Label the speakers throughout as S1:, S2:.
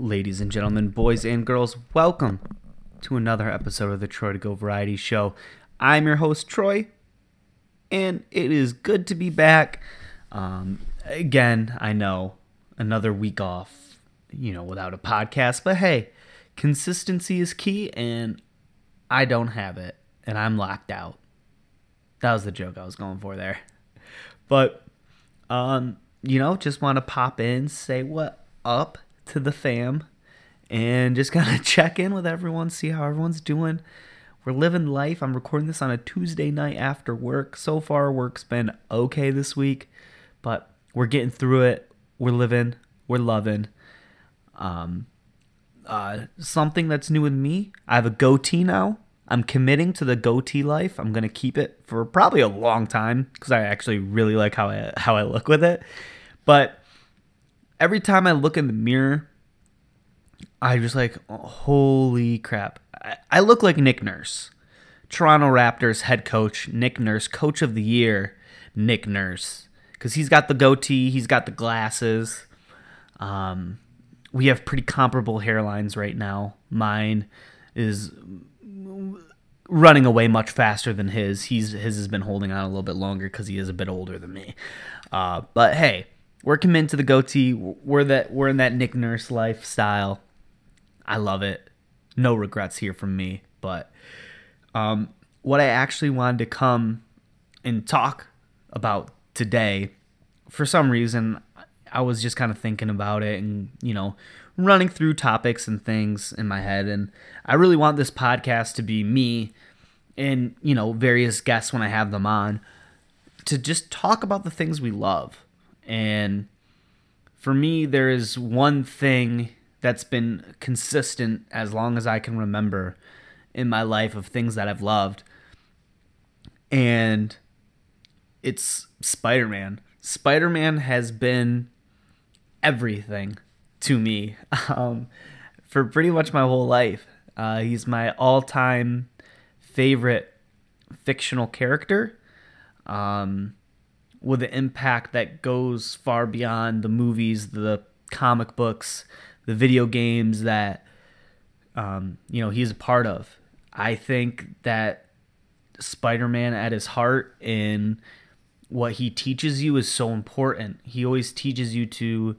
S1: Ladies and gentlemen, boys and girls, welcome to another episode of the Troy to Go Variety Show. I'm your host, Troy, and it is good to be back. Um, again, I know another week off, you know, without a podcast, but hey, consistency is key, and I don't have it, and I'm locked out. That was the joke I was going for there. But, um, you know, just want to pop in, say what up to the fam, and just kind of check in with everyone, see how everyone's doing. We're living life. I'm recording this on a Tuesday night after work. So far, work's been okay this week, but we're getting through it. We're living, we're loving. Um, uh, something that's new with me. I have a goatee now. I'm committing to the goatee life. I'm gonna keep it for probably a long time because I actually really like how I how I look with it. But every time I look in the mirror, I just like, holy crap! I, I look like Nick Nurse, Toronto Raptors head coach Nick Nurse, coach of the year Nick Nurse, because he's got the goatee, he's got the glasses. Um, we have pretty comparable hairlines right now. Mine is running away much faster than his. He's his has been holding on a little bit longer because he is a bit older than me. Uh, but hey, we're committed to the goatee. We're that we're in that Nick Nurse lifestyle. I love it. No regrets here from me. But um, what I actually wanted to come and talk about today, for some reason, I was just kind of thinking about it and you know running through topics and things in my head and I really want this podcast to be me and you know various guests when I have them on to just talk about the things we love. And for me there is one thing that's been consistent as long as I can remember in my life of things that I've loved. And it's Spider-Man. Spider-Man has been everything to me um, for pretty much my whole life. Uh, he's my all time favorite fictional character um, with an impact that goes far beyond the movies, the comic books, the video games that um, you know he's a part of. I think that Spider-Man at his heart and what he teaches you is so important. He always teaches you to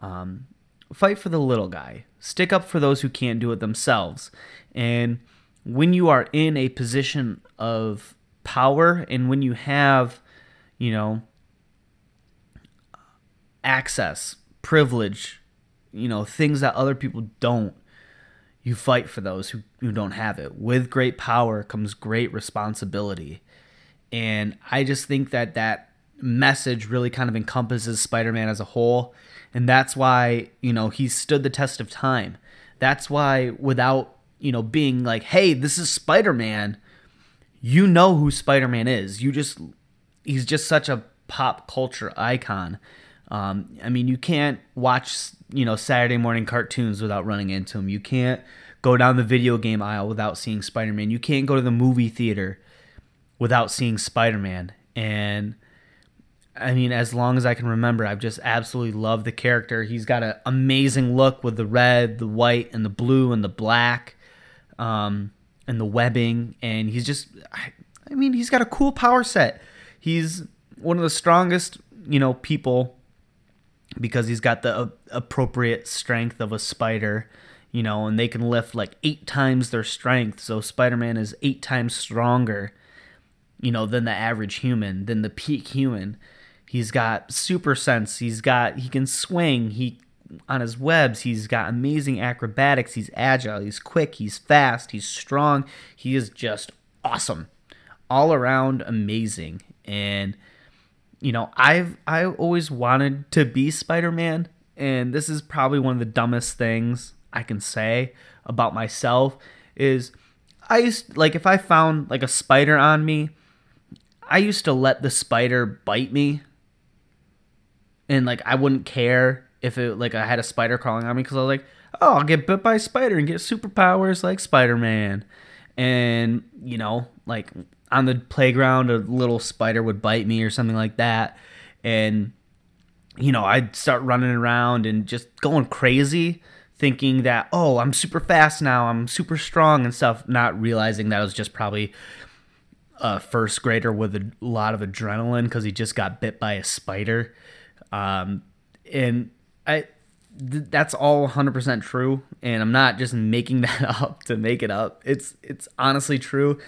S1: um, fight for the little guy, stick up for those who can't do it themselves. And when you are in a position of power and when you have, you know, access, privilege, you know, things that other people don't, you fight for those who, who don't have it. With great power comes great responsibility. And I just think that that message really kind of encompasses Spider Man as a whole. And that's why, you know, he stood the test of time. That's why, without, you know, being like, hey, this is Spider Man, you know who Spider Man is. You just, he's just such a pop culture icon. Um, I mean, you can't watch, you know, Saturday morning cartoons without running into him. You can't go down the video game aisle without seeing Spider Man. You can't go to the movie theater without seeing Spider Man. And I mean, as long as I can remember, I've just absolutely loved the character. He's got an amazing look with the red, the white, and the blue, and the black, um, and the webbing. And he's just, I, I mean, he's got a cool power set. He's one of the strongest, you know, people because he's got the uh, appropriate strength of a spider, you know, and they can lift like eight times their strength. So Spider Man is eight times stronger, you know, than the average human, than the peak human. He's got super sense. He's got he can swing. He on his webs. He's got amazing acrobatics. He's agile. He's quick. He's fast. He's strong. He is just awesome, all around amazing. And you know, I've I always wanted to be Spider Man, and this is probably one of the dumbest things I can say about myself. Is I used like if I found like a spider on me, I used to let the spider bite me and like I wouldn't care if it like I had a spider crawling on me because I was like, oh, I'll get bit by a spider and get superpowers like Spider Man, and you know, like on the playground, a little spider would bite me or something like that, and you know, I'd start running around and just going crazy, thinking that oh I'm super fast now, I'm super strong and stuff, not realizing that it was just probably a first grader with a lot of adrenaline because he just got bit by a spider, um, and I th- that's all 100% true and i'm not just making that up to make it up. It's it's honestly true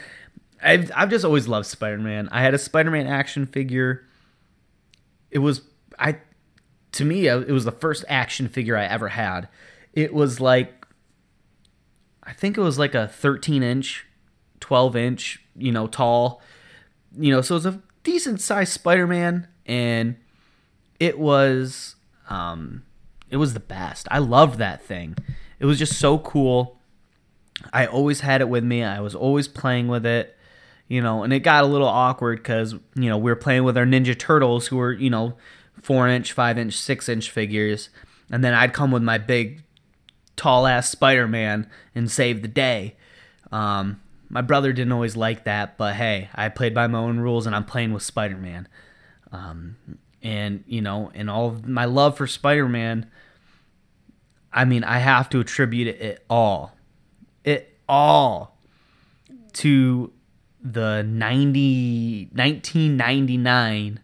S1: i've, I've just always loved spider-man i had a spider-man action figure it was i to me it was the first action figure i ever had it was like i think it was like a 13 inch 12 inch you know tall you know so it was a decent sized spider-man and it was um it was the best. I loved that thing. It was just so cool. I always had it with me. I was always playing with it, you know, and it got a little awkward because, you know, we were playing with our Ninja Turtles who were, you know, four inch, five inch, six inch figures. And then I'd come with my big, tall ass Spider Man and save the day. Um, my brother didn't always like that, but hey, I played by my own rules and I'm playing with Spider Man. Um, and, you know, and all my love for Spider Man I mean, I have to attribute it all, it all to the 90, 1999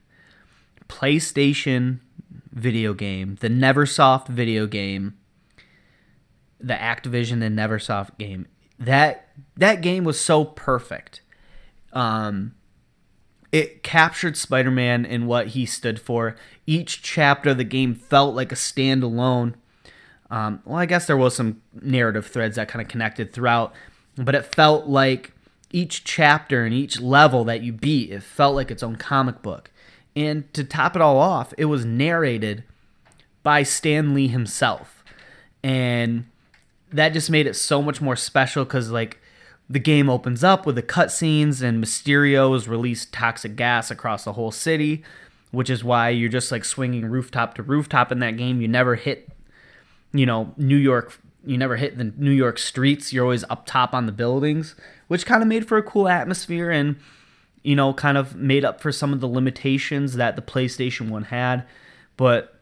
S1: PlayStation video game, the Neversoft video game, the Activision and Neversoft game. That that game was so perfect. Um, it captured Spider-Man and what he stood for. Each chapter of the game felt like a standalone um, well, I guess there was some narrative threads that kind of connected throughout, but it felt like each chapter and each level that you beat, it felt like its own comic book. And to top it all off, it was narrated by Stan Lee himself. And that just made it so much more special because, like, the game opens up with the cutscenes, and Mysterio has released toxic gas across the whole city, which is why you're just like swinging rooftop to rooftop in that game. You never hit you know, New York, you never hit the New York streets. You're always up top on the buildings, which kind of made for a cool atmosphere and, you know, kind of made up for some of the limitations that the PlayStation 1 had. But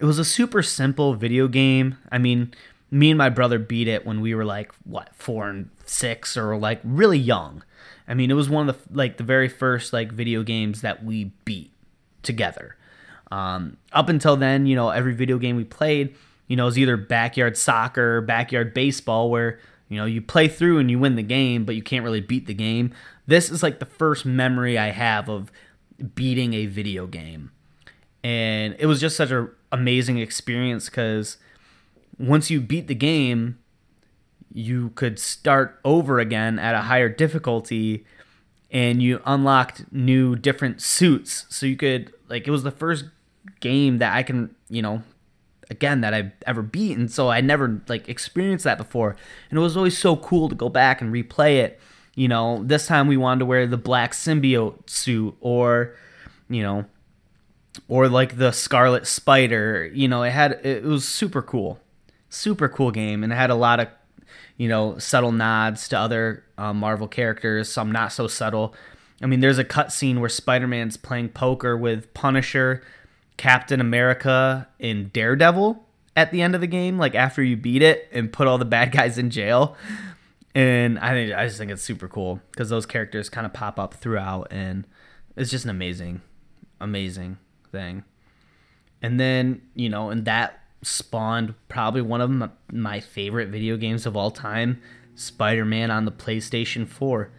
S1: it was a super simple video game. I mean, me and my brother beat it when we were like, what, four and six or like really young. I mean, it was one of the like the very first like video games that we beat together. Um, up until then, you know, every video game we played, you know, is either backyard soccer, backyard baseball, where you know you play through and you win the game, but you can't really beat the game. This is like the first memory I have of beating a video game, and it was just such an amazing experience because once you beat the game, you could start over again at a higher difficulty and you unlocked new different suits so you could like it was the first game that I can, you know, again that I've ever beaten. So I never like experienced that before. And it was always so cool to go back and replay it. You know, this time we wanted to wear the black symbiote suit or, you know, or like the Scarlet Spider. You know, it had it was super cool. Super cool game and it had a lot of, you know, subtle nods to other uh, Marvel characters, some not so subtle. I mean, there's a cutscene where Spider-Man's playing poker with Punisher Captain America in Daredevil at the end of the game, like after you beat it and put all the bad guys in jail. And I think I just think it's super cool because those characters kind of pop up throughout, and it's just an amazing, amazing thing. And then you know, and that spawned probably one of my favorite video games of all time, Spider-Man on the PlayStation 4.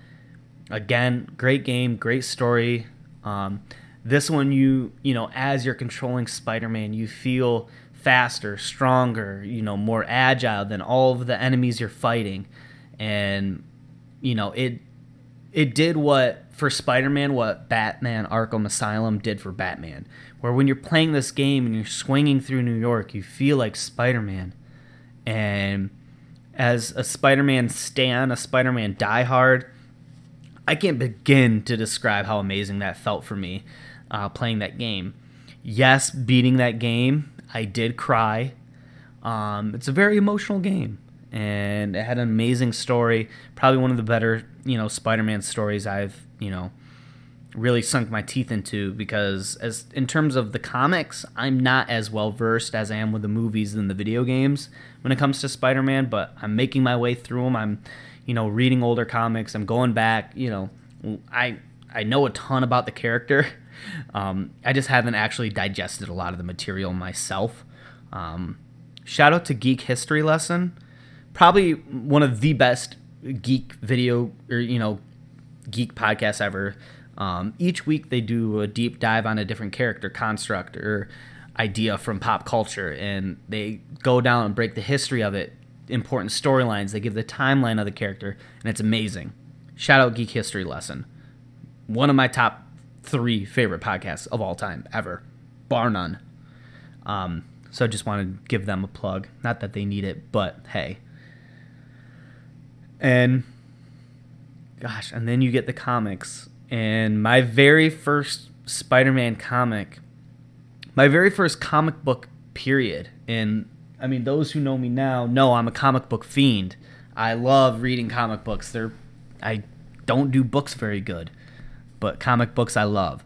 S1: Again, great game, great story. Um, this one, you you know, as you're controlling Spider-Man, you feel faster, stronger, you know, more agile than all of the enemies you're fighting, and you know it it did what for Spider-Man what Batman Arkham Asylum did for Batman, where when you're playing this game and you're swinging through New York, you feel like Spider-Man, and as a Spider-Man stan, a Spider-Man diehard, I can't begin to describe how amazing that felt for me uh, playing that game. Yes, beating that game, I did cry. Um, it's a very emotional game, and it had an amazing story. Probably one of the better, you know, Spider-Man stories I've, you know, really sunk my teeth into because as in terms of the comics, I'm not as well versed as I am with the movies and the video games when it comes to Spider-Man, but I'm making my way through them. I'm, you know, reading older comics. I'm going back, you know, I I know a ton about the character. Um, I just haven't actually digested a lot of the material myself. Um, shout out to Geek History Lesson, probably one of the best geek video or you know geek podcasts ever. Um, each week they do a deep dive on a different character construct or idea from pop culture, and they go down and break the history of it, important storylines. They give the timeline of the character, and it's amazing. Shout out Geek History Lesson, one of my top three favorite podcasts of all time ever, bar none. Um, so I just want to give them a plug. Not that they need it, but hey. And gosh, and then you get the comics. And my very first Spider Man comic, my very first comic book, period. And I mean, those who know me now know I'm a comic book fiend. I love reading comic books. They're, I don't do books very good, but comic books I love.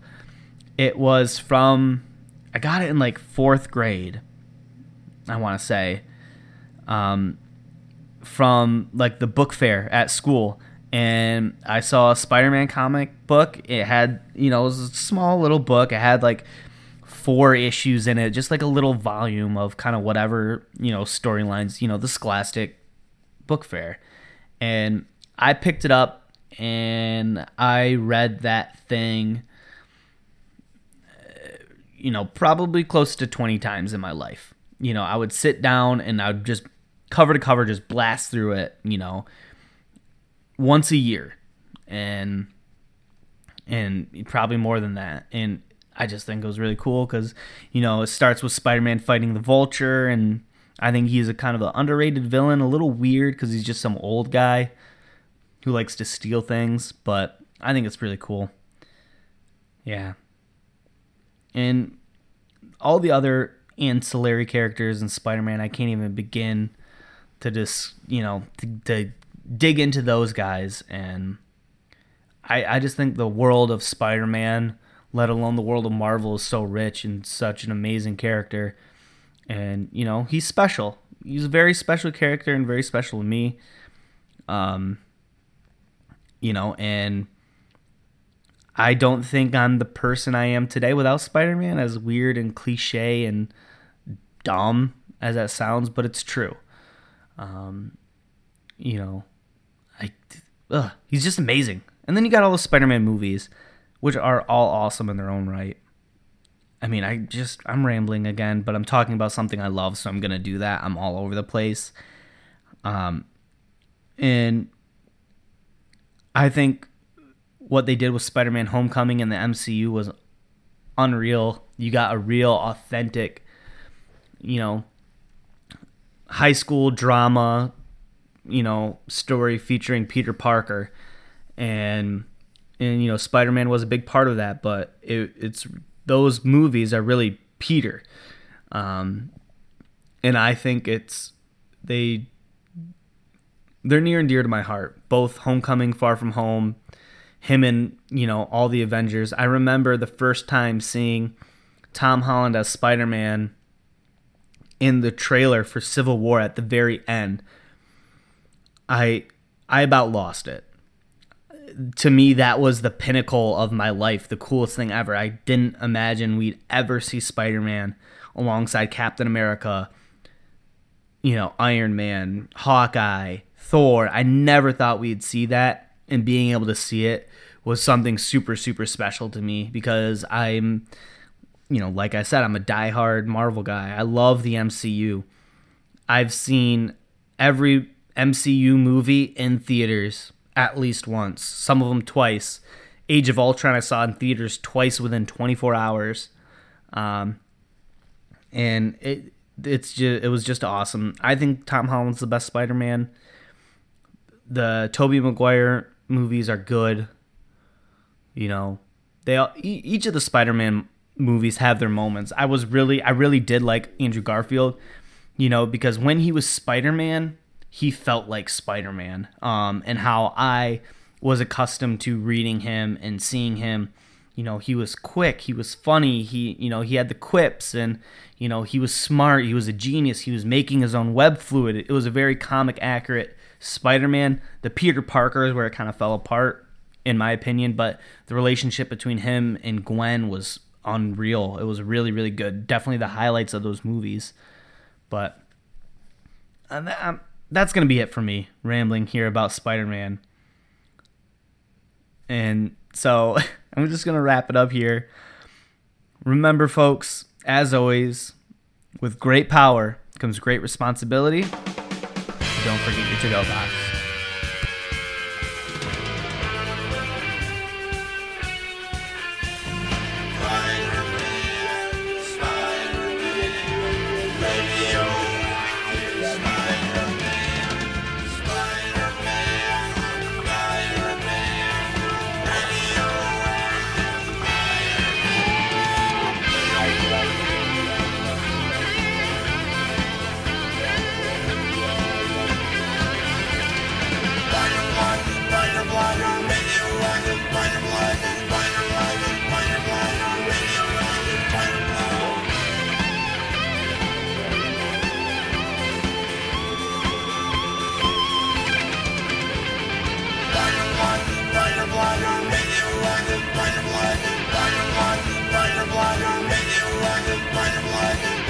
S1: It was from, I got it in like fourth grade, I want to say, um, from like the book fair at school and I saw a Spider-Man comic book. It had, you know, it was a small little book. It had like four issues in it, just like a little volume of kind of whatever, you know, storylines, you know, the Scholastic book fair. And I picked it up and I read that thing uh, you know, probably close to 20 times in my life. You know, I would sit down and I would just cover to cover just blast through it, you know, once a year, and and probably more than that. And I just think it was really cool because you know it starts with Spider-Man fighting the Vulture, and I think he's a kind of an underrated villain, a little weird because he's just some old guy who likes to steal things, but I think it's really cool. Yeah. And all the other ancillary characters in Spider-Man, I can't even begin to just, you know, to, to dig into those guys and I I just think the world of Spider-Man, let alone the world of Marvel is so rich and such an amazing character. And, you know, he's special. He's a very special character and very special to me. Um you know, and I don't think I'm the person I am today without Spider-Man as weird and cliche and dumb as that sounds, but it's true. Um, you know, I, ugh, he's just amazing. And then you got all the Spider-Man movies, which are all awesome in their own right. I mean, I just I'm rambling again, but I'm talking about something I love, so I'm gonna do that. I'm all over the place. Um, and I think what they did with Spider-Man: Homecoming in the MCU was unreal. You got a real, authentic, you know, high school drama you know story featuring Peter Parker, and and you know Spider Man was a big part of that. But it, it's those movies are really Peter, um, and I think it's they they're near and dear to my heart. Both Homecoming, Far From Home, him and you know all the Avengers. I remember the first time seeing Tom Holland as Spider Man in the trailer for Civil War at the very end I I about lost it. To me, that was the pinnacle of my life, the coolest thing ever. I didn't imagine we'd ever see Spider Man alongside Captain America, you know, Iron Man, Hawkeye, Thor. I never thought we'd see that, and being able to see it was something super, super special to me because I'm, you know, like I said, I'm a diehard Marvel guy. I love the MCU. I've seen every MCU movie in theaters at least once, some of them twice. Age of Ultron I saw in theaters twice within 24 hours. Um, and it it's just it was just awesome. I think Tom Holland's the best Spider-Man. The Tobey Maguire movies are good. You know, they all, each of the Spider-Man movies have their moments. I was really I really did like Andrew Garfield, you know, because when he was Spider-Man, he felt like Spider Man, um, and how I was accustomed to reading him and seeing him you know, he was quick, he was funny, he, you know, he had the quips and, you know, he was smart, he was a genius, he was making his own web fluid. It was a very comic accurate Spider-Man. The Peter Parker is where it kind of fell apart in my opinion, but the relationship between him and Gwen was unreal. It was really really good. Definitely the highlights of those movies. But uh, that's going to be it for me rambling here about Spider-Man. And so I'm just going to wrap it up here. Remember, folks, as always, with great power comes great responsibility. Don't forget your to go box.
S2: Spider-Man,